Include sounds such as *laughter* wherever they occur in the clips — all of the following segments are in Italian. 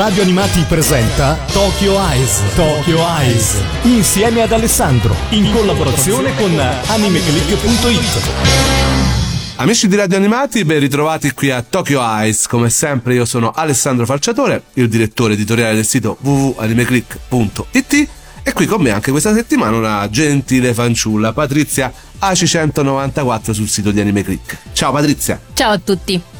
Radio Animati presenta Tokyo Eyes. Tokyo Eyes. Insieme ad Alessandro. In collaborazione con animeclick.it. Amici di Radio Animati, ben ritrovati qui a Tokyo Eyes. Come sempre io sono Alessandro Falciatore, il direttore editoriale del sito www.animeclick.it e qui con me anche questa settimana una gentile fanciulla, Patrizia AC194 sul sito di Animeclick. Ciao Patrizia. Ciao a tutti.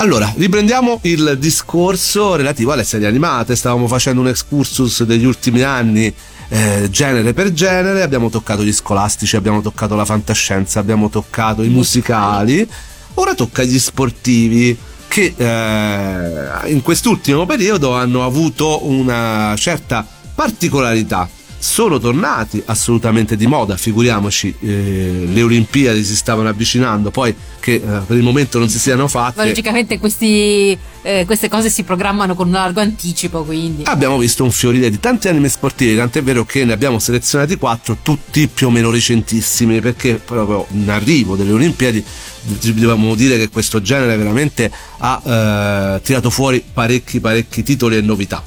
Allora, riprendiamo il discorso relativo alle serie animate. Stavamo facendo un excursus degli ultimi anni, eh, genere per genere. Abbiamo toccato gli scolastici, abbiamo toccato la fantascienza, abbiamo toccato i musicali. Ora tocca gli sportivi che eh, in quest'ultimo periodo hanno avuto una certa particolarità sono tornati assolutamente di moda, figuriamoci, eh, le Olimpiadi si stavano avvicinando, poi che eh, per il momento non si siano fatte. Ma logicamente questi, eh, queste cose si programmano con un largo anticipo, quindi. Abbiamo visto un fiorire di tanti anime sportivi, tant'è vero che ne abbiamo selezionati quattro, tutti più o meno recentissimi, perché proprio in arrivo delle Olimpiadi dobbiamo dire che questo genere veramente ha eh, tirato fuori parecchi parecchi titoli e novità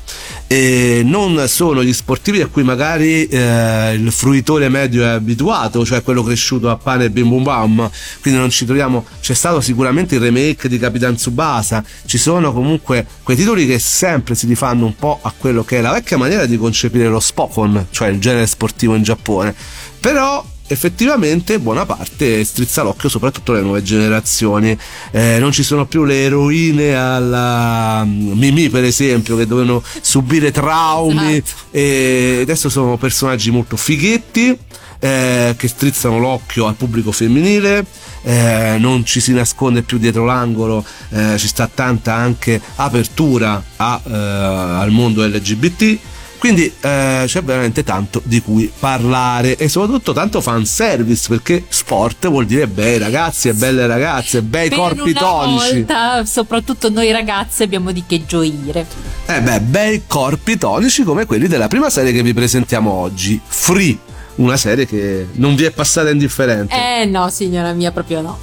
e non sono gli sportivi a cui magari eh, il fruitore medio è abituato cioè quello cresciuto a pane e bim bum bam. Quindi non ci troviamo. C'è stato sicuramente il remake di Capitan Tsubasa. Ci sono comunque quei titoli che sempre si rifanno un po' a quello che è la vecchia maniera di concepire lo Spokon cioè il genere sportivo in Giappone. Però effettivamente buona parte strizza l'occhio soprattutto alle nuove generazioni. Eh, non ci sono più le eroine alla mm, Mimi per esempio che dovevano subire traumi. Esatto. e adesso sono personaggi molto fighetti eh, che strizzano l'occhio al pubblico femminile. Eh, non ci si nasconde più dietro l'angolo eh, ci sta tanta anche apertura a, eh, al mondo LGBT quindi eh, c'è veramente tanto di cui parlare e soprattutto tanto fanservice perché sport vuol dire bei ragazzi e belle ragazze, bei per corpi tonici. Volta, soprattutto noi ragazze abbiamo di che gioire. Eh beh, bei corpi tonici come quelli della prima serie che vi presentiamo oggi, Free una serie che non vi è passata indifferente. Eh no, signora mia, proprio no.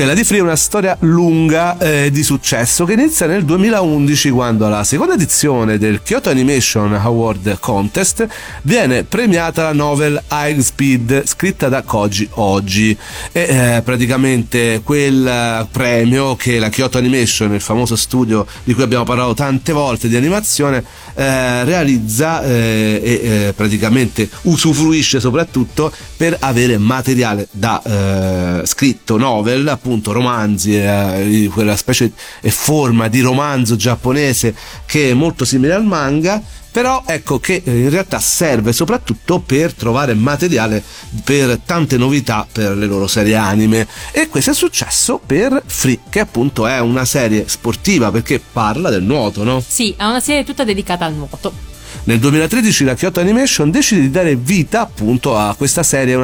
Quella di Free è una storia lunga eh, di successo che inizia nel 2011 quando alla seconda edizione del Kyoto Animation Award Contest viene premiata la novel High Speed scritta da Koji Oji. E eh, praticamente quel premio che la Kyoto Animation, il famoso studio di cui abbiamo parlato tante volte di animazione, eh, realizza eh, e eh, praticamente usufruisce soprattutto per avere materiale da eh, scritto novel appunto romanzi, eh, quella specie e forma di romanzo giapponese che è molto simile al manga però ecco che eh, in realtà serve soprattutto per trovare materiale per tante novità per le loro serie anime e questo è successo per Free che appunto è una serie sportiva perché parla del nuoto no? Sì, è una serie tutta dedicata al nuoto nel 2013 la Kyoto Animation decide di dare vita appunto a questa serie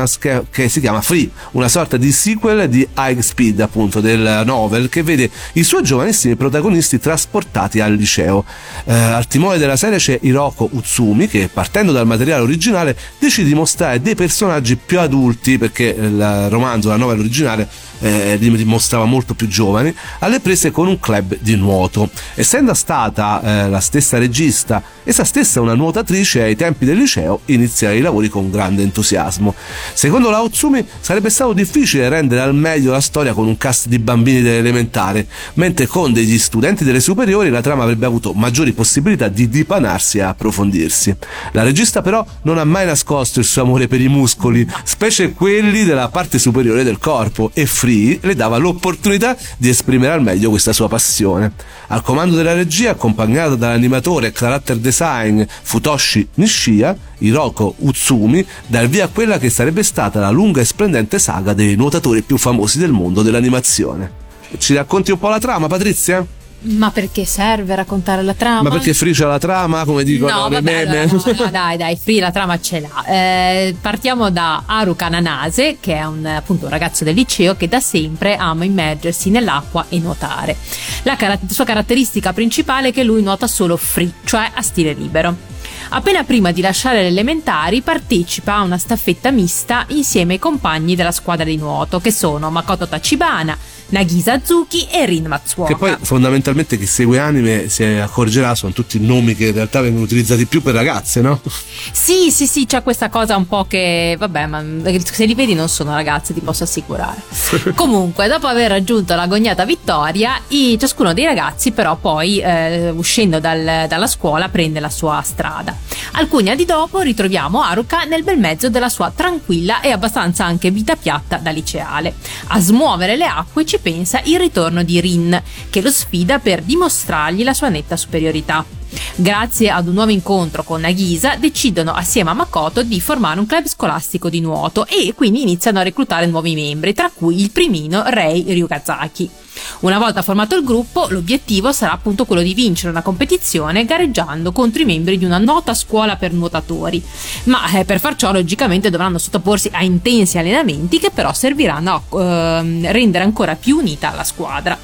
che si chiama Free, una sorta di sequel di High Speed appunto del novel che vede i suoi giovanissimi protagonisti trasportati al liceo. Eh, al timone della serie c'è Hiroko Utsumi che partendo dal materiale originale decide di mostrare dei personaggi più adulti perché il romanzo, la novel originale eh, li mostrava molto più giovani, alle prese con un club di nuoto. Essendo stata eh, la stessa regista, essa stessa una nuotatrice ai tempi del liceo, inizia i lavori con grande entusiasmo. Secondo la Otsumi sarebbe stato difficile rendere al meglio la storia con un cast di bambini dell'elementare, mentre con degli studenti delle superiori la trama avrebbe avuto maggiori possibilità di dipanarsi e approfondirsi. La regista però non ha mai nascosto il suo amore per i muscoli, specie quelli della parte superiore del corpo, e Free le dava l'opportunità di esprimere al meglio questa sua passione. Al comando della regia, accompagnata dall'animatore e character design Futoshi Nishia, Hiroko Utsumi, dà via a quella che sarebbe stata la lunga e splendente saga dei nuotatori più famosi del mondo dell'animazione. Ci racconti un po' la trama, Patrizia? Ma perché serve raccontare la trama? Ma perché Free c'ha la trama, come dicono no, le vabbè, meme? No, no, *laughs* dai, dai, Free la trama ce l'ha. Eh, partiamo da Haruka Nanase, che è un, appunto, un ragazzo del liceo che da sempre ama immergersi nell'acqua e nuotare. La car- sua caratteristica principale è che lui nuota solo free, cioè a stile libero. Appena prima di lasciare le elementari partecipa a una staffetta mista insieme ai compagni della squadra di nuoto che sono Makoto Tachibana, Nagisa Azuki e Rin Matsuoka. Che poi fondamentalmente chi segue anime si accorgerà sono tutti nomi che in realtà vengono utilizzati più per ragazze, no? Sì, sì, sì, c'è questa cosa un po' che, vabbè, ma se li vedi non sono ragazze, ti posso assicurare. *laughs* Comunque, dopo aver raggiunto l'agognata vittoria, i, ciascuno dei ragazzi però poi, eh, uscendo dal, dalla scuola, prende la sua strada. Alcuni anni dopo ritroviamo Haruka nel bel mezzo della sua tranquilla e abbastanza anche vita piatta da liceale. A smuovere le acque ci pensa il ritorno di Rin, che lo sfida per dimostrargli la sua netta superiorità. Grazie ad un nuovo incontro con Nagisa, decidono assieme a Makoto di formare un club scolastico di nuoto e quindi iniziano a reclutare nuovi membri, tra cui il primino Rei Ryukazaki. Una volta formato il gruppo, l'obiettivo sarà appunto quello di vincere una competizione gareggiando contro i membri di una nota scuola per nuotatori. Ma eh, per far ciò, logicamente, dovranno sottoporsi a intensi allenamenti che però serviranno a eh, rendere ancora più unita la squadra.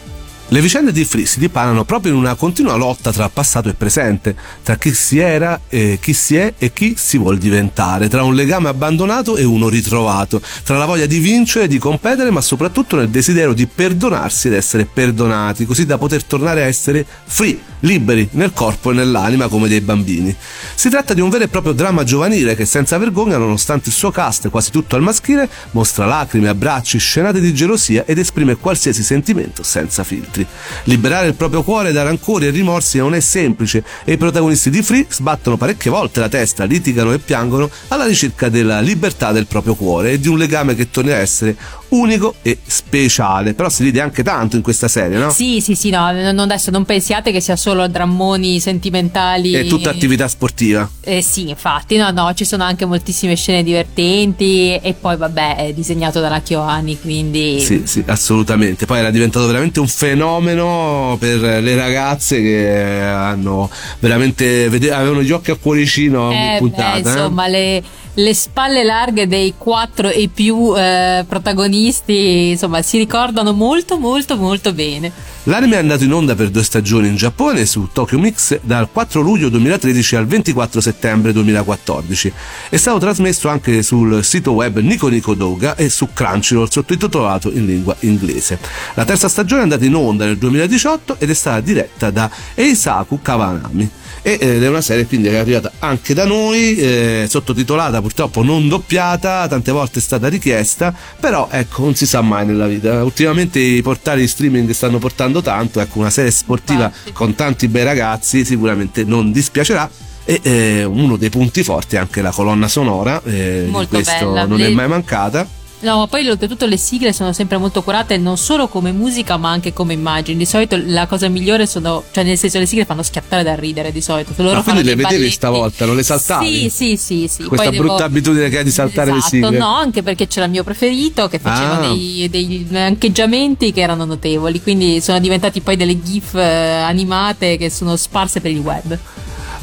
Le vicende di Free si dipanano proprio in una continua lotta tra passato e presente, tra chi si era, e chi si è e chi si vuol diventare, tra un legame abbandonato e uno ritrovato, tra la voglia di vincere, di competere, ma soprattutto nel desiderio di perdonarsi ed essere perdonati, così da poter tornare a essere free, liberi nel corpo e nell'anima come dei bambini. Si tratta di un vero e proprio dramma giovanile che senza vergogna, nonostante il suo cast quasi tutto al maschile, mostra lacrime, abbracci, scenate di gelosia ed esprime qualsiasi sentimento senza filtri altri. Liberare il proprio cuore da rancori e rimorsi non è semplice e i protagonisti di Free sbattono parecchie volte la testa, litigano e piangono alla ricerca della libertà del proprio cuore e di un legame che tornerà a essere unico e speciale. Però si ride anche tanto in questa serie, no? Sì, sì, sì, no, non, adesso non pensiate che sia solo drammoni sentimentali. È tutta attività sportiva. Eh sì, infatti, no, no, ci sono anche moltissime scene divertenti e poi vabbè, è disegnato dalla Kyoani, quindi... Sì, sì, assolutamente. Poi era diventato veramente un fenomeno per le ragazze che hanno veramente... avevano gli occhi a cuoricino ogni eh, puntata. Beh, insomma, eh? le le spalle larghe dei quattro e più eh, protagonisti, insomma, si ricordano molto molto molto bene. L'anime è andato in onda per due stagioni in Giappone su Tokyo Mix dal 4 luglio 2013 al 24 settembre 2014. È stato trasmesso anche sul sito web Nico Nico Doga e su Crunchyroll sottotitolato in lingua inglese. La terza stagione è andata in onda nel 2018 ed è stata diretta da Eisaku Kawanami ed è una serie quindi che è arrivata anche da noi eh, sottotitolata purtroppo non doppiata tante volte è stata richiesta però ecco non si sa mai nella vita ultimamente i portali di streaming stanno portando tanto ecco una serie sportiva Infatti. con tanti bei ragazzi sicuramente non dispiacerà e eh, uno dei punti forti è anche la colonna sonora eh, questo bella. non è mai mancata No, ma poi oltretutto le sigle sono sempre molto curate non solo come musica ma anche come immagini. Di solito la cosa migliore sono, cioè nel senso le sigle fanno schiattare da ridere di solito. Loro ma quindi le vedevi balletti. stavolta, non le saltavi? Sì, sì, sì. sì. Questa poi brutta devo... abitudine che hai di saltare esatto, le sigle. No, anche perché c'era il mio preferito che faceva ah. dei, dei ancheggiamenti che erano notevoli, quindi sono diventati poi delle gif eh, animate che sono sparse per il web.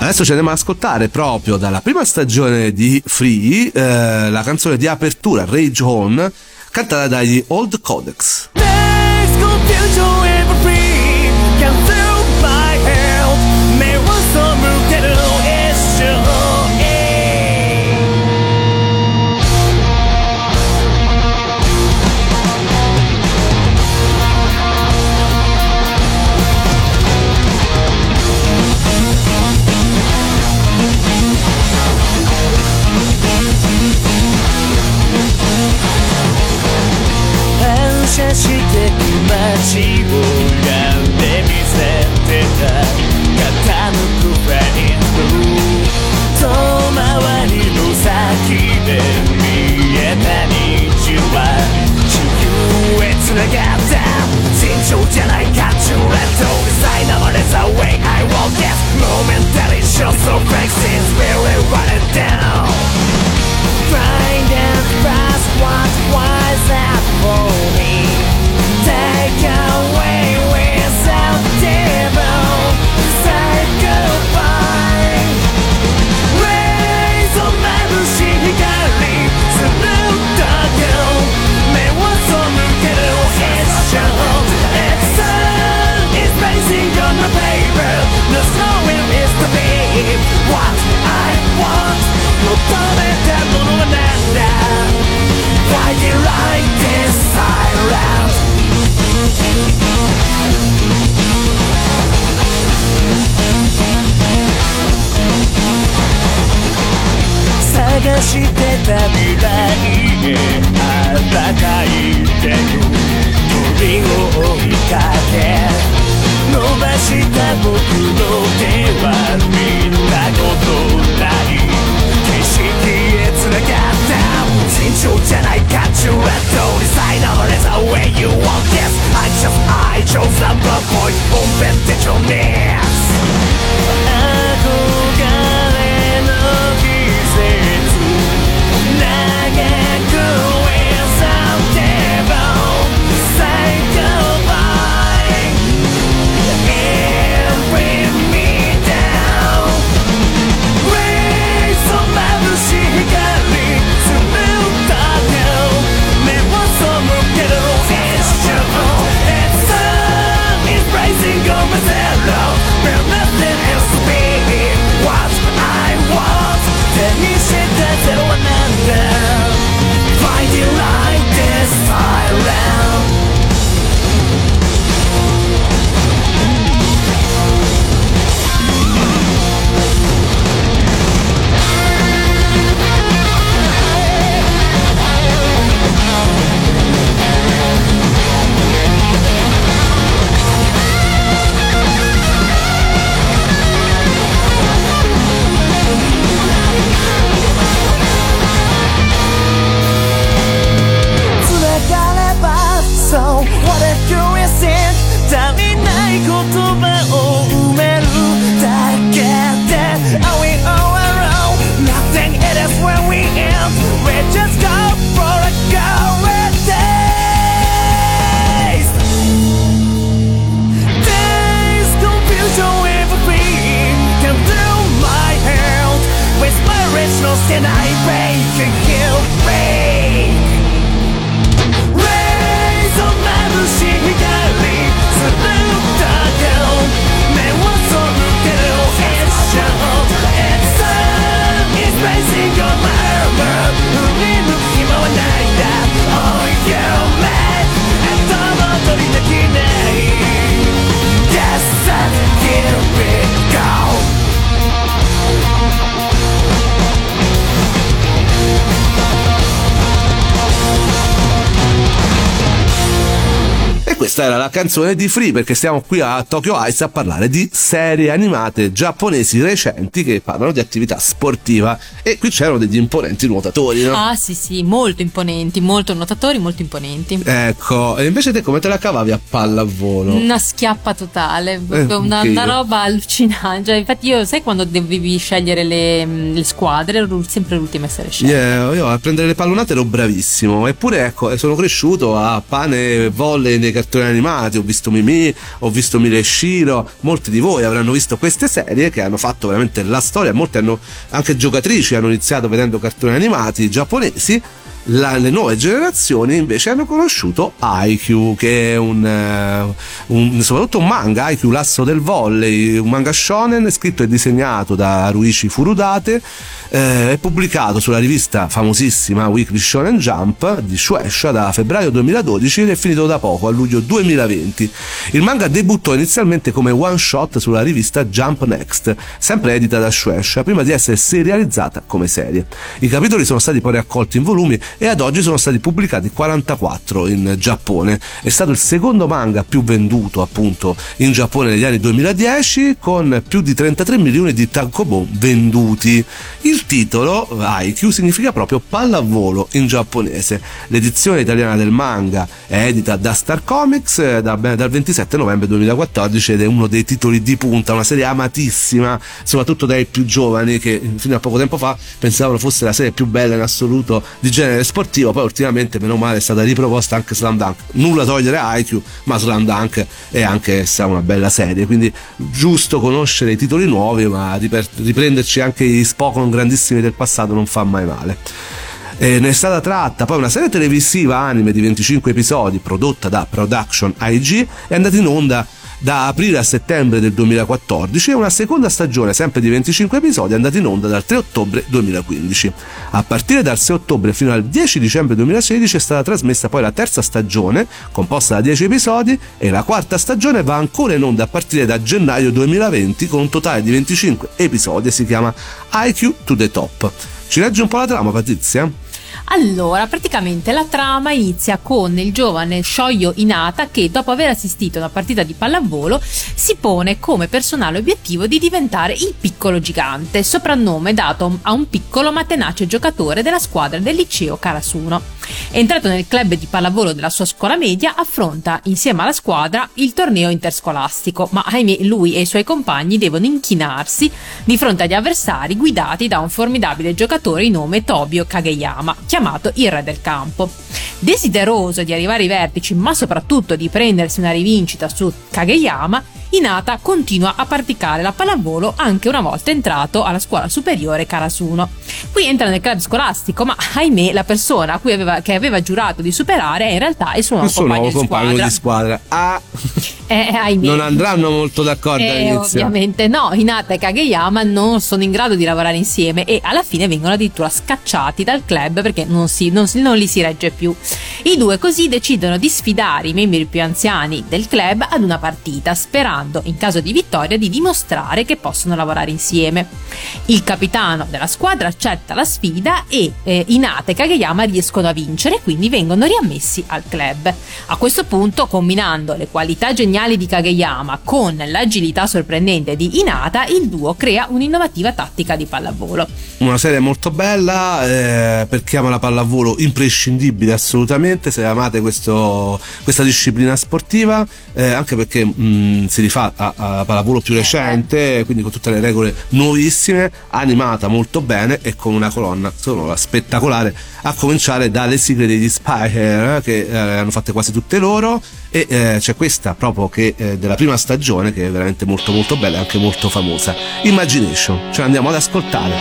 Adesso ci andiamo ad ascoltare proprio dalla prima stagione di Free eh, la canzone di apertura Rage On cantata dagli Old Codex. pay 探してた未来へ暖かい手の鳥を追いかけ伸ばした僕の手は見たことない。景色へ繋がった。尋常じゃない感情は通り Sign of a letter where you want this I just I chose number point 本編で情熱 around. Questa era la canzone di Free perché stiamo qui a Tokyo Ice a parlare di serie animate giapponesi recenti che parlano di attività sportiva e qui c'erano degli imponenti nuotatori, no? Ah, sì, sì, molto imponenti, molto nuotatori, molto imponenti. Ecco, e invece te come te la cavavi a pallavolo? Una schiappa totale, proprio una, una roba allucinante. Cioè, infatti, io sai quando dovevi scegliere le, le squadre, ero sempre l'ultima a essere scelta. Yeah, io a prendere le pallonate ero bravissimo, eppure ecco, sono cresciuto a pane e volle nei cartoni animati, ho visto Mimi, ho visto Mire e Shiro, molti di voi avranno visto queste serie che hanno fatto veramente la storia, molti hanno anche giocatrici hanno iniziato vedendo cartoni animati giapponesi. La- le nuove generazioni invece hanno conosciuto Haikyuu che è un, eh, un- soprattutto un manga Haikyuu l'asso del volley un manga shonen scritto e disegnato da Ruichi Furudate eh, è pubblicato sulla rivista famosissima Weekly Shonen Jump di Shueisha da febbraio 2012 ed è finito da poco a luglio 2020 il manga debuttò inizialmente come one shot sulla rivista Jump Next sempre edita da Shueisha prima di essere serializzata come serie. I capitoli sono stati poi raccolti in volumi e ad oggi sono stati pubblicati 44 in Giappone. È stato il secondo manga più venduto appunto in Giappone negli anni 2010 con più di 33 milioni di tankobon venduti. Il titolo Haikyuu significa proprio pallavolo in giapponese. L'edizione italiana del manga è edita da Star Comics eh, da- dal 27 novembre 2014 ed è uno dei titoli di punta, una serie amatissima soprattutto dai più giovani che fino a poco tempo fa pensavano fosse la serie più bella in assoluto di genere sportivo, poi ultimamente meno male è stata riproposta anche Slam Dunk. Nulla togliere a IQ, ma Slam Dunk è anche essa una bella serie, quindi giusto conoscere i titoli nuovi, ma riprenderci anche i Spokon grandissimi del passato non fa mai male. E ne è stata tratta poi una serie televisiva anime di 25 episodi prodotta da Production IG è andata in onda da aprile a settembre del 2014 e una seconda stagione sempre di 25 episodi andata in onda dal 3 ottobre 2015. A partire dal 6 ottobre fino al 10 dicembre 2016 è stata trasmessa poi la terza stagione composta da 10 episodi e la quarta stagione va ancora in onda a partire da gennaio 2020 con un totale di 25 episodi e si chiama IQ to the Top. Ci leggi un po' la trama, Patrizia? Allora, praticamente la trama inizia con il giovane Shoyo Inata che dopo aver assistito a una partita di pallavolo si pone come personale obiettivo di diventare il piccolo gigante, soprannome dato a un piccolo ma tenace giocatore della squadra del liceo Karasuno. Entrato nel club di pallavolo della sua scuola media, affronta insieme alla squadra il torneo interscolastico, ma ahimè lui e i suoi compagni devono inchinarsi di fronte agli avversari guidati da un formidabile giocatore di nome Tobio Kageyama, chiamato il re del campo. Desideroso di arrivare ai vertici, ma soprattutto di prendersi una rivincita su Kageyama, Inata continua a praticare la pallavolo anche una volta entrato alla scuola superiore Karasuno. Qui entra nel club scolastico, ma ahimè la persona a cui aveva, che aveva giurato di superare è in realtà il suo nuovo Il suo compagno, nuovo di compagno squadra. di squadra. Ah, *laughs* Eh, ahimè. non andranno molto d'accordo Eh, all'inizio. ovviamente no, Hinata e Kageyama non sono in grado di lavorare insieme e alla fine vengono addirittura scacciati dal club perché non, si- non non li si regge più. I due così decidono di sfidare i membri più anziani del club ad una partita, sperando in caso di vittoria di dimostrare che possono lavorare insieme. Il capitano della squadra accetta la sfida e eh, Hinata e Kageyama riescono a vincere, quindi vengono riammessi al club. A questo punto, combinando le qualità geniali di Kageyama con l'agilità sorprendente di Hinata, il duo crea un'innovativa tattica di pallavolo. Una serie molto bella eh, perché ama la pallavolo imprescindibile assolutamente. Se amate questo- questa disciplina sportiva eh, anche perché mh, si rifà a, a pallavolo più recente quindi con tutte le regole nuovissime animata molto bene e con una colonna sonora spettacolare a cominciare dalle sigle degli Spire eh, che eh, hanno fatte quasi tutte loro. E eh, c'è questa proprio che eh, della prima stagione che è veramente molto molto bella e anche molto famosa. Imagination ce l'andiamo ad ascoltare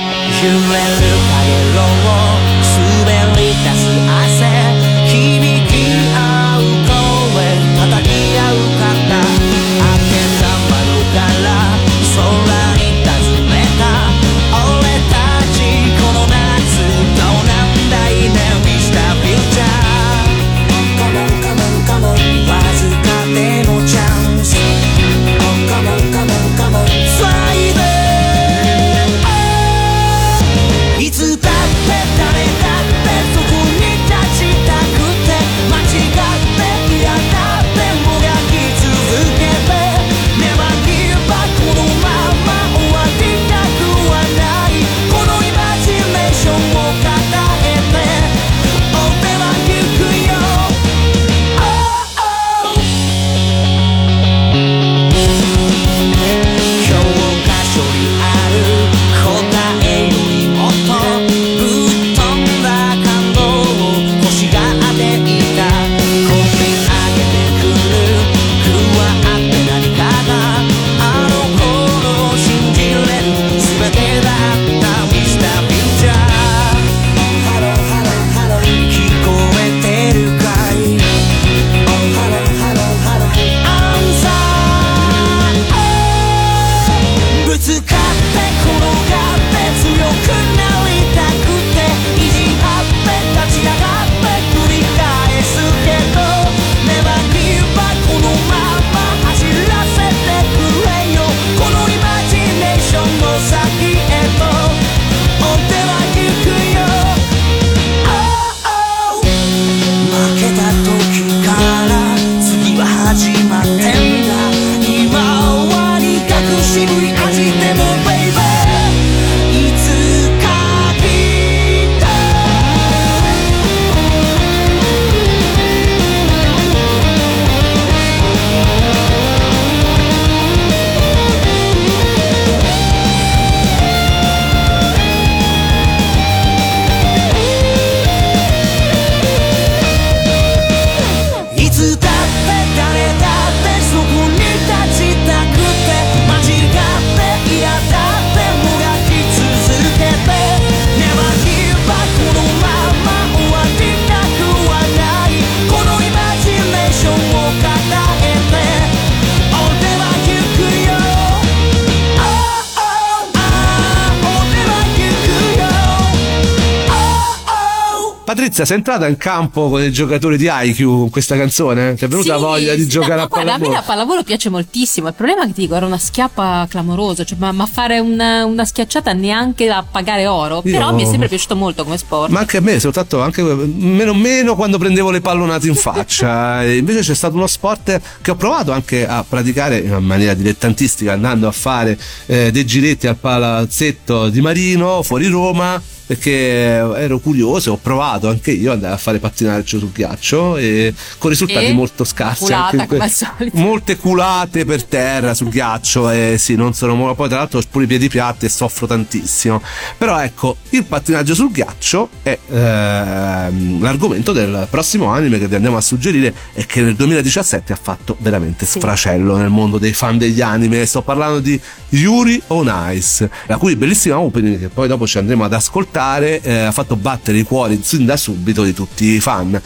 Patrizia, sei entrata in campo con i giocatori di IQ con questa canzone? Ti è venuta Sì, voglia di sì, giocare no, a guarda, pallavolo? A me la pallavolo piace moltissimo. Il problema è che ti dico, era una schiappa clamorosa. Cioè, ma, ma fare una, una schiacciata neanche da pagare oro. Io- Però mi è sempre piaciuto molto come sport. Ma anche a me, soltanto anche meno meno quando prendevo le pallonate in *laughs* faccia. Invece c'è stato uno sport che ho provato anche a praticare in maniera dilettantistica, andando a fare eh, dei giretti al palazzetto di Marino, fuori Roma. Perché ero curioso, ho provato anche io ad andare a fare pattinaggio sul ghiaccio e con risultati E? molto scarsi. Culata, que- molte culate per terra sul ghiaccio e sì, non sono mo- poi tra l'altro ho pure i piedi piatti e soffro tantissimo. Però ecco, il pattinaggio sul ghiaccio è ehm, l'argomento del prossimo anime che vi andiamo a suggerire e che nel 2017 ha fatto veramente Sì. sfracello nel mondo dei fan degli anime. Sto parlando di Yuri on Ice, la cui bellissima opening che poi dopo ci andremo ad ascoltare eh, ha fatto battere i cuori sin da subito di tutti i fan.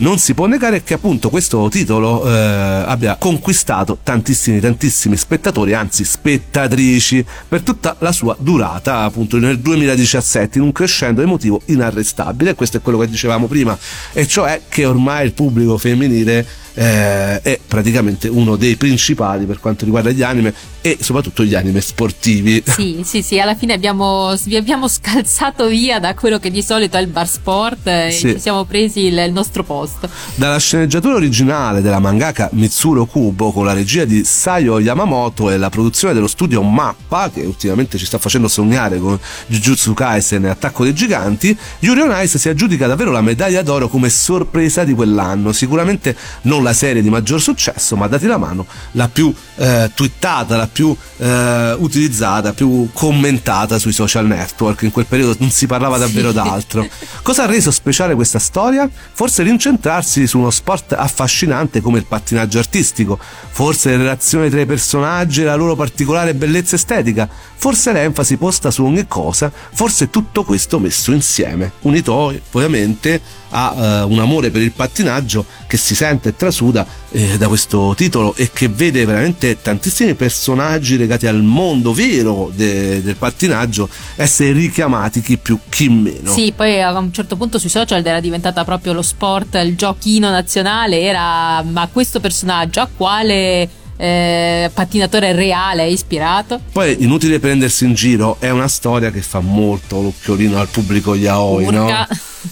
Non si può negare che appunto questo titolo eh, abbia conquistato tantissimi tantissimi spettatori, anzi spettatrici, per tutta la sua durata, appunto nel 2017, in un crescendo emotivo inarrestabile. Questo è quello che dicevamo prima, e cioè che ormai il pubblico femminile eh, è praticamente uno dei principali per quanto riguarda gli anime e soprattutto gli anime sportivi. Sì, *laughs* sì, sì, alla fine abbiamo, vi abbiamo scalzato via da quello che di solito è il bar sport e Sì. ci siamo presi il, il nostro posto. Dalla sceneggiatura originale della mangaka Mitsuro Kubo con la regia di Sayo Yamamoto e la produzione dello studio Mappa che ultimamente ci sta facendo sognare con Jujutsu Kaisen e Attacco dei Giganti, Yuri on Ice si aggiudica davvero la medaglia d'oro come sorpresa di quell'anno. Sicuramente non la serie di maggior successo, ma dati la mano, la più eh, twittata, la più eh, utilizzata, più commentata sui social network. In quel periodo non si parlava davvero d'altro. Cosa ha reso speciale questa storia? Forse l'incentrarsi su uno sport affascinante come il pattinaggio artistico, forse le relazioni tra i personaggi e la loro particolare bellezza estetica, forse l'enfasi posta su ogni cosa, forse tutto questo messo insieme, unito ovviamente a eh, un amore per il pattinaggio che si sente e trasuda eh, da questo titolo e che vede veramente tantissimi personaggi legati al mondo vero de- del pattinaggio essere richiamati chi più chi meno. Sì, poi a un certo punto sui social era diventata proprio lo sport, il giochino nazionale, era ma questo personaggio a quale eh, pattinatore reale è ispirato? Poi inutile prendersi in giro, è una storia che fa molto l'occhiolino al pubblico yaoi, no?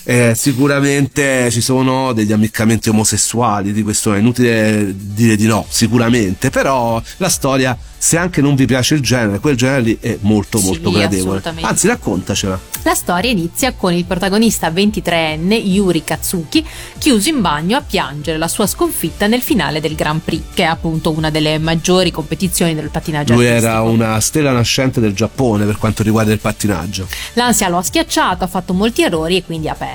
Eh, sicuramente ci sono degli ammiccamenti omosessuali, di questo è inutile dire di no, sicuramente, però la storia, se anche non vi piace il genere, quel genere lì è molto Sì, molto gradevole. Anzi, raccontacela. La storia inizia con il protagonista 23enne Yuri Katsuki chiuso in bagno a piangere la sua sconfitta nel finale del Grand Prix, che è appunto una delle maggiori competizioni del pattinaggio Lui artistico. era una stella nascente del Giappone per quanto riguarda il pattinaggio. L'ansia lo ha schiacciato, ha fatto molti errori e quindi ha perso.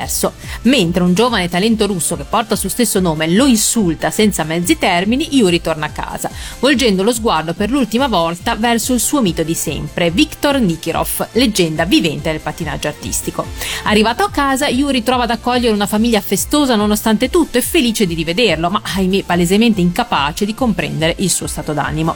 Mentre un giovane talento russo che porta suo stesso nome lo insulta senza mezzi termini, Yuri torna a casa, volgendo lo sguardo per l'ultima volta verso il suo mito di sempre, Viktor Nikirov, leggenda vivente del pattinaggio artistico. Arrivato a casa, Yuri trova ad accogliere una famiglia festosa nonostante tutto e felice di rivederlo, ma ahimè palesemente incapace di comprendere il suo stato d'animo.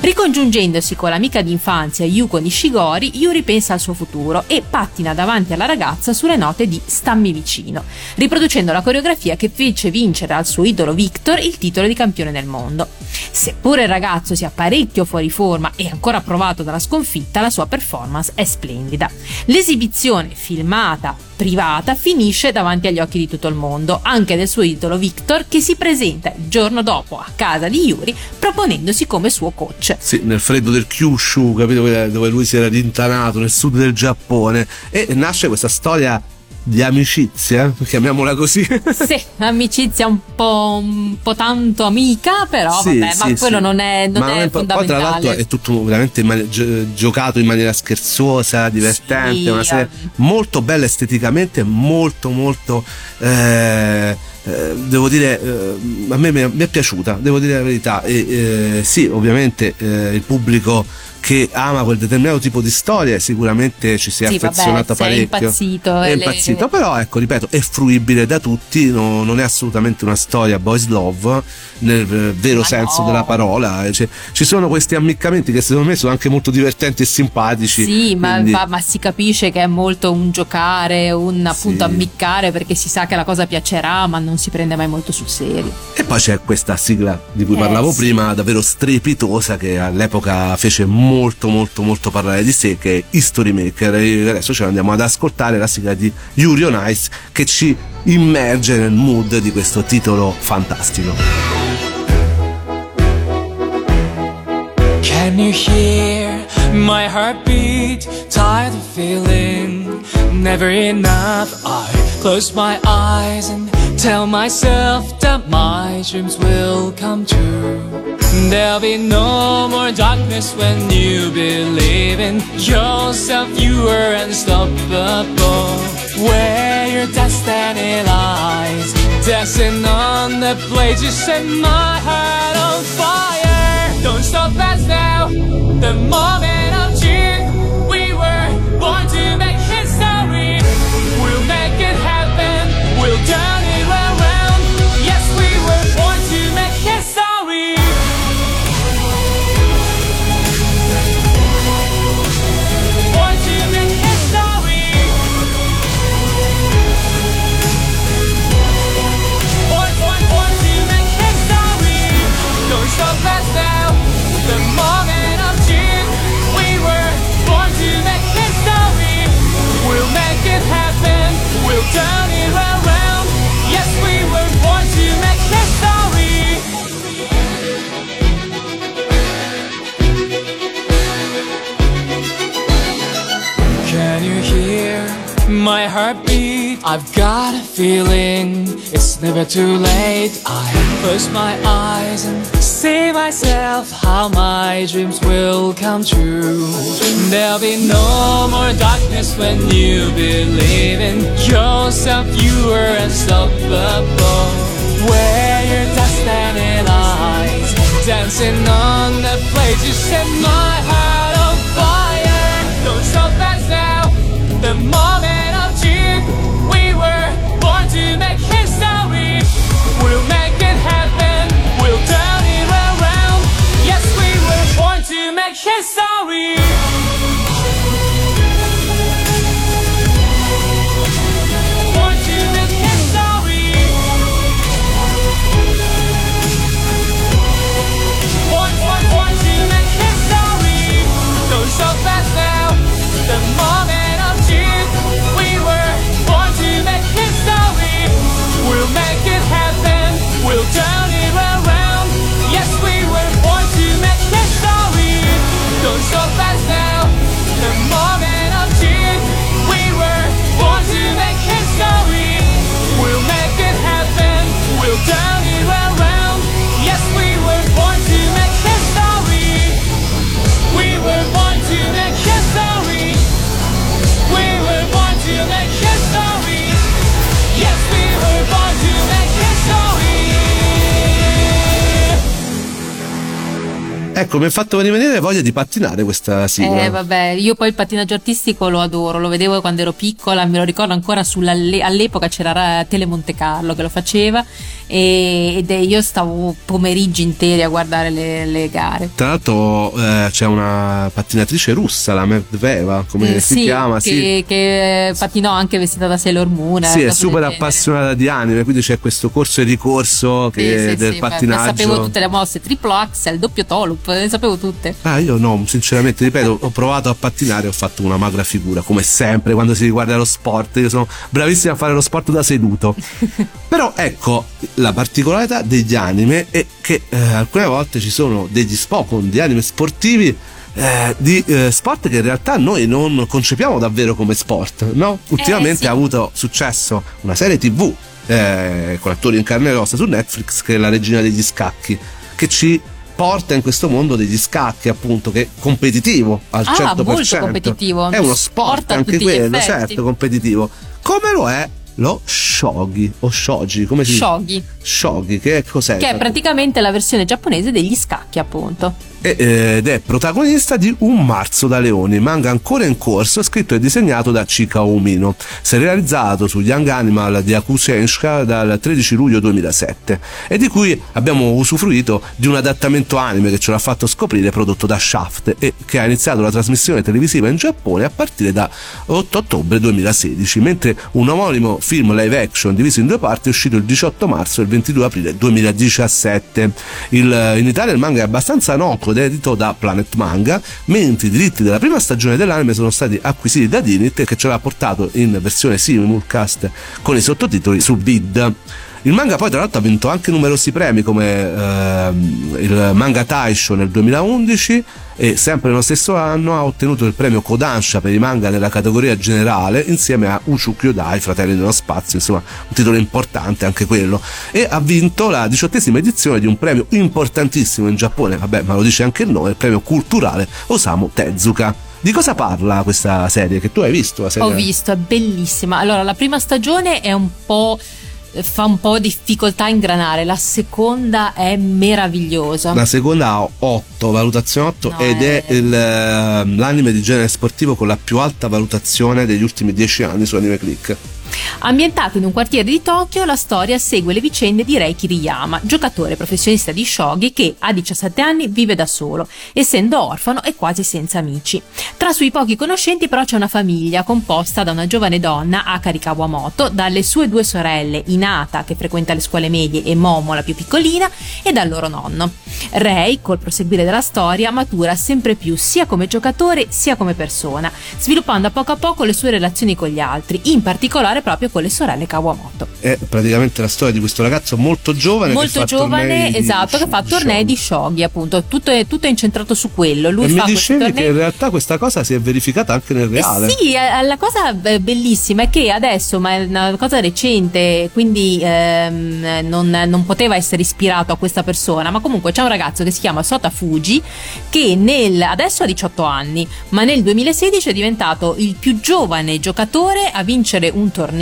Ricongiungendosi con l'amica d'infanzia Yuko Nishigori, Yuri pensa al suo futuro e pattina davanti alla ragazza sulle note di Stammi vicino, riproducendo la coreografia che fece vincere al suo idolo Victor il titolo di campione del mondo. Seppure il ragazzo sia parecchio fuori forma e ancora provato dalla sconfitta, la sua performance è splendida. L'esibizione filmata privata finisce davanti agli occhi di tutto il mondo, anche del suo idolo Victor che si presenta il giorno dopo a casa di Yuri proponendosi come suo coach. Sì, nel freddo del Kyushu, capito? Dove lui si era rintanato nel sud del Giappone. E nasce questa storia di amicizia, chiamiamola così. *laughs* Sì, amicizia un po', un po' tanto amica, però Sì, vabbè, ma sì, quello sì. non è, non Ma è poi tra l'altro è tutto veramente in gio- giocato in maniera scherzosa, divertente, una serie ehm. molto bella esteticamente, molto molto eh, eh, devo dire eh, a me mi è, mi è piaciuta, devo dire la verità e eh, sì, ovviamente eh, il pubblico che ama quel determinato tipo di storia e sicuramente ci si è Sì, affezionato vabbè, parecchio. impazzito, È e le- impazzito, però ecco, ripeto, è fruibile da tutti, no- non è assolutamente una storia boys love nel eh, vero Ma senso no. della parola. Cioè, ci sono questi ammiccamenti che secondo me sono anche molto divertenti e simpatici. Sì, ma, ma- ma si capisce che è molto un giocare, un appunto Sì. ammiccare perché si sa che la cosa piacerà, ma non si prende mai molto sul serio. E poi c'è questa sigla di cui Eh, parlavo sì. prima, davvero strepitosa, che all'epoca fece molto molto molto parlare di sé, che è History Maker. E adesso ce l'andiamo ad ascoltare la sigla di Yuri on Ice che ci immerge nel mood di questo titolo fantastico. Can you hear my heartbeat? Tired of feeling never enough. I close my eyes and tell myself that my dreams will come true. There'll be no more darkness when you believe in yourself. You are unstoppable. Where your destiny lies, dancing on the blade, you set my heart on fire. Don't stop us now. The moment of Can you hear my heartbeat? I've got a feeling it's never too late. I close my eyes and see myself how my dreams will come true. There'll be no more darkness when you believe in yourself. You are unstoppable. Where your destiny lies, dancing on the blade, you set my heart to make Mi ha fatto venire voglia di pattinare questa sigla. Eh, vabbè, io poi il pattinaggio artistico lo adoro, lo vedevo quando ero piccola, me lo ricordo ancora sulla, all'epoca c'era Ra- Tele Monte Carlo che lo faceva e, ed io stavo pomeriggi interi a guardare le, le gare. Tra l'altro eh, c'è una pattinatrice russa, la Medveva, come Eh, si sì, chiama? che, Sì. che pattinò anche vestita da Sailor Moon. Sì, è super appassionata di anime, quindi c'è questo corso e ricorso che- sì, del pattinaggio. sapevo tutte le mosse, triplo axel, doppio tolup, le sapevo tutte. Ah, io no, sinceramente, ripeto, ho provato a pattinare e ho fatto una magra figura, come sempre quando si riguarda lo sport. Io sono bravissimo a fare lo sport da seduto. *laughs* Però ecco, la particolarità degli anime è che eh, alcune volte ci sono degli Spokon di anime sportivi. eh, di eh, sport che in realtà noi non concepiamo davvero come sport, no? Ultimamente sì. ha avuto successo una serie tv eh, con attori in carne e ossa su Netflix che è la regina degli scacchi, che ci porta in questo mondo degli scacchi appunto che è competitivo al Ah, 100%. molto competitivo. È uno Sport sport anche quello, certo, competitivo. Come lo è lo shogi o shogi, come si dice? Shogi, Shogi, che cos'è? che è praticamente la versione giapponese degli scacchi, appunto. E- ed è protagonista di Un marzo da leoni, manga ancora in corso, scritto e disegnato da Chika Umino, serializzato su Young Animal di Akusenshka dal 13 luglio 2007 e di cui abbiamo usufruito di un adattamento anime che ce l'ha fatto scoprire prodotto da Shaft e che ha iniziato la trasmissione televisiva in Giappone a partire da 8 ottobre 2016, mentre un omonimo film live action diviso in due parti è uscito il 18 marzo e il 22 aprile 2017. Il- in Italia il manga è abbastanza noto ed edito da Planet Manga, mentre i diritti della prima stagione dell'anime sono stati acquisiti da Dinit che ce l'ha portato in versione simulcast con i sottotitoli su Vid. Il manga poi tra l'altro ha vinto anche numerosi premi come ehm, il Manga Taisho nel 2011 e sempre nello stesso anno ha ottenuto il premio Kodansha per i manga nella categoria generale insieme a Uchu Kyodai, Fratelli dello Spazio, insomma un titolo importante anche quello e ha vinto la diciottesima edizione di un premio importantissimo in Giappone, vabbè ma lo dice anche il nome, il premio culturale Osamu Tezuka. Di cosa parla questa serie che tu hai visto? La serie? Ho visto, è bellissima. Allora, la prima stagione è un po'. Fa un po' difficoltà a ingranare, la seconda è meravigliosa. La seconda ha 8, valutazione 8 No, ed è è- il, ehm, l'anime di genere sportivo con la più alta valutazione degli ultimi 10 anni su Anime Click. Ambientato in un quartiere di Tokyo, la storia segue le vicende di Rei Kiriyama, giocatore professionista di shogi che a 17 anni vive da solo, essendo orfano e quasi senza amici. Tra sui pochi conoscenti però c'è una famiglia composta da una giovane donna, Akari Kawamoto, dalle sue due sorelle, Inata che frequenta le scuole medie e Momo la più piccolina, e dal loro nonno. Rei, col proseguire della storia, matura sempre più sia come giocatore sia come persona, sviluppando a poco a poco le sue relazioni con gli altri, in particolare proprio con le sorelle Kawamoto. È praticamente la storia di questo ragazzo molto giovane. Molto giovane, tornei di- esatto, che fa tornei di shogi, appunto. Tutto è, tutto è incentrato su quello. Lui E mi dicevi tornei. che in realtà questa cosa si è verificata anche nel Eh reale. sì, eh, la cosa bellissima è che adesso, ma è una cosa recente, quindi ehm, non, non poteva essere ispirato a questa persona, ma comunque c'è un ragazzo che si chiama Sota Fuji che nel, adesso ha 18 anni, ma nel 2016 è diventato il più giovane giocatore a vincere un torneo,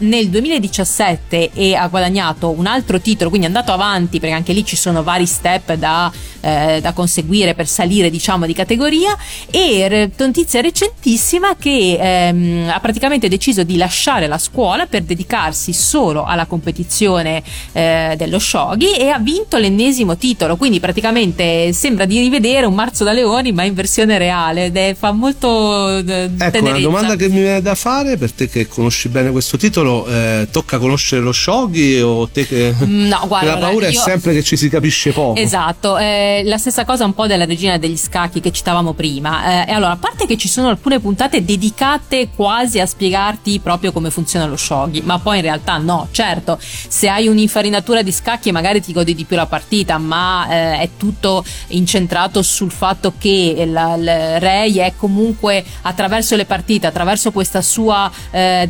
nel 2017 e ha guadagnato un altro titolo, quindi è andato avanti perché anche lì ci sono vari step da, eh, da conseguire per salire diciamo di categoria. E notizia recentissima che ehm, ha praticamente deciso di lasciare la scuola per dedicarsi solo alla competizione eh, dello shogi e ha vinto l'ennesimo titolo. Quindi praticamente sembra di rivedere un Marzo da Leoni ma in versione reale. Ed è, fa molto eh, Ecco, una tenerezza. domanda che mi viene da fare per te che conosci bene questo titolo, eh, tocca conoscere lo shogi o te che... *laughs* No, *laughs* guarda, la paura io- è sempre che ci si capisce poco. Esatto, eh, la stessa cosa un po' della regina degli scacchi che citavamo prima. Eh, e allora, a parte che ci sono alcune puntate dedicate quasi a spiegarti proprio come funziona lo shogi, ma poi in realtà no, certo, se hai un'infarinatura di scacchi magari ti godi di più la partita, ma eh, è tutto incentrato sul fatto che il Rei è comunque attraverso le partite, attraverso questa sua eh,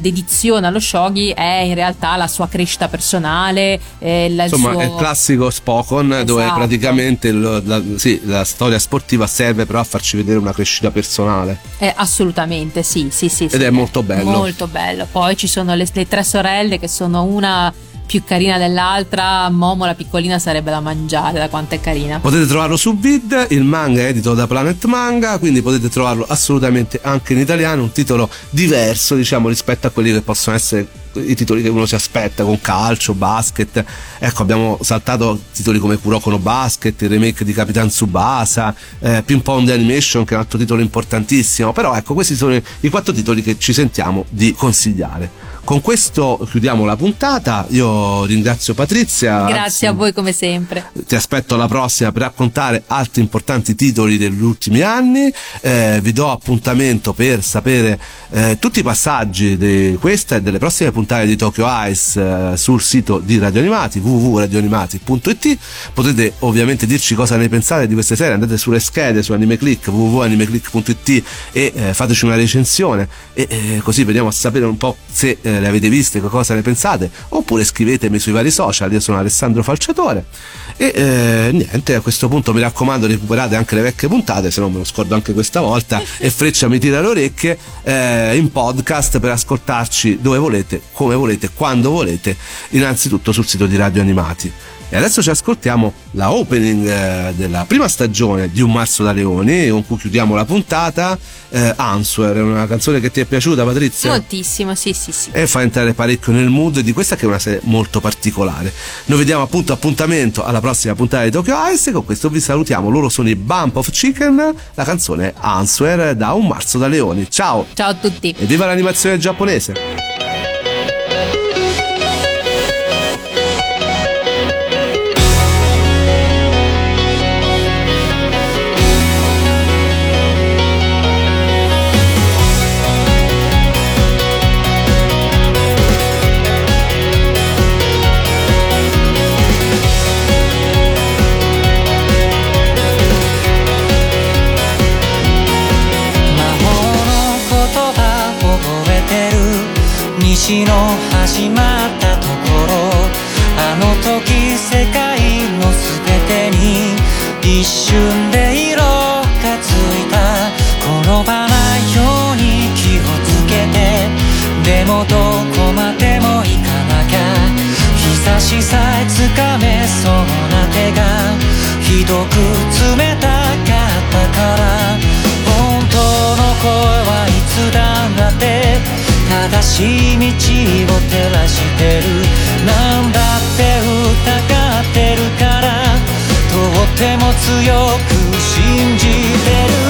dedizione allo shogi, è in realtà la sua crescita personale, il Insomma, suo... è il classico Spokon dove Esatto. praticamente il- la, sì, la storia sportiva serve però a farci vedere una crescita personale. Eh, assolutamente, sì, sì, sì. Ed sì. è molto bello. Molto bello. Poi ci sono le, le tre sorelle che sono una più carina dell'altra. Momo, la piccolina, sarebbe da mangiare, da quanto è carina. Potete trovarlo su Vid, il manga è edito da Planet Manga, quindi potete trovarlo assolutamente anche in italiano, un titolo diverso diciamo rispetto a quelli che possono essere i titoli che uno si aspetta con calcio, basket. Ecco, abbiamo saltato titoli come Kuroko no Basket, il remake di Capitan Tsubasa, eh, Ping Pong The Animation che è un altro titolo importantissimo, però ecco, questi sono i quattro titoli che ci sentiamo di consigliare. Con questo chiudiamo la puntata, io ringrazio Patrizia. Grazie a voi come sempre. ti aspetto alla prossima per raccontare altri importanti titoli degli ultimi anni. Eh, vi do appuntamento per sapere eh, tutti i passaggi di questa e delle prossime puntate di Tokyo Ice eh, sul sito di Radio Animati www.radioanimati.it. Potete ovviamente dirci cosa ne pensate di queste serie, andate sulle schede su AnimeClick www.animeclick.it e eh, fateci una recensione e eh, così vediamo a sapere un po' se eh, le avete viste, cosa ne pensate, oppure scrivetemi sui vari social, io sono Alessandro Falciatore e eh, niente, a questo punto mi raccomando recuperate anche le vecchie puntate, se no me lo scordo anche questa volta e Freccia mi tira le orecchie eh, in podcast per ascoltarci dove volete, come volete, quando volete, innanzitutto sul sito di Radio Animati. E adesso ci ascoltiamo la opening eh, della prima stagione di Un Marzo da Leoni, con cui chiudiamo la puntata. Eh, Answer, è una canzone che ti è piaciuta, Patrizia? Moltissimo, sì, sì, sì. e fa entrare parecchio nel mood di questa che è una serie molto particolare. Noi vediamo appunto appuntamento alla prossima puntata di Tokyo Ice. Con questo vi salutiamo. Loro sono i Bump of Chicken. La canzone Answer da un marzo da leoni. Ciao Ciao a tutti. e viva l'animazione giapponese! 始まったところあの時世界の全てに一瞬で色がついた。転ばないように気をつけて。でもどこまでも行かなきゃ。日差しさえつかめそうな手がひどく冷たかったから。本当の声はいつだって正しい道を照らしてる。なんだって疑ってるからとっても強く信じてる。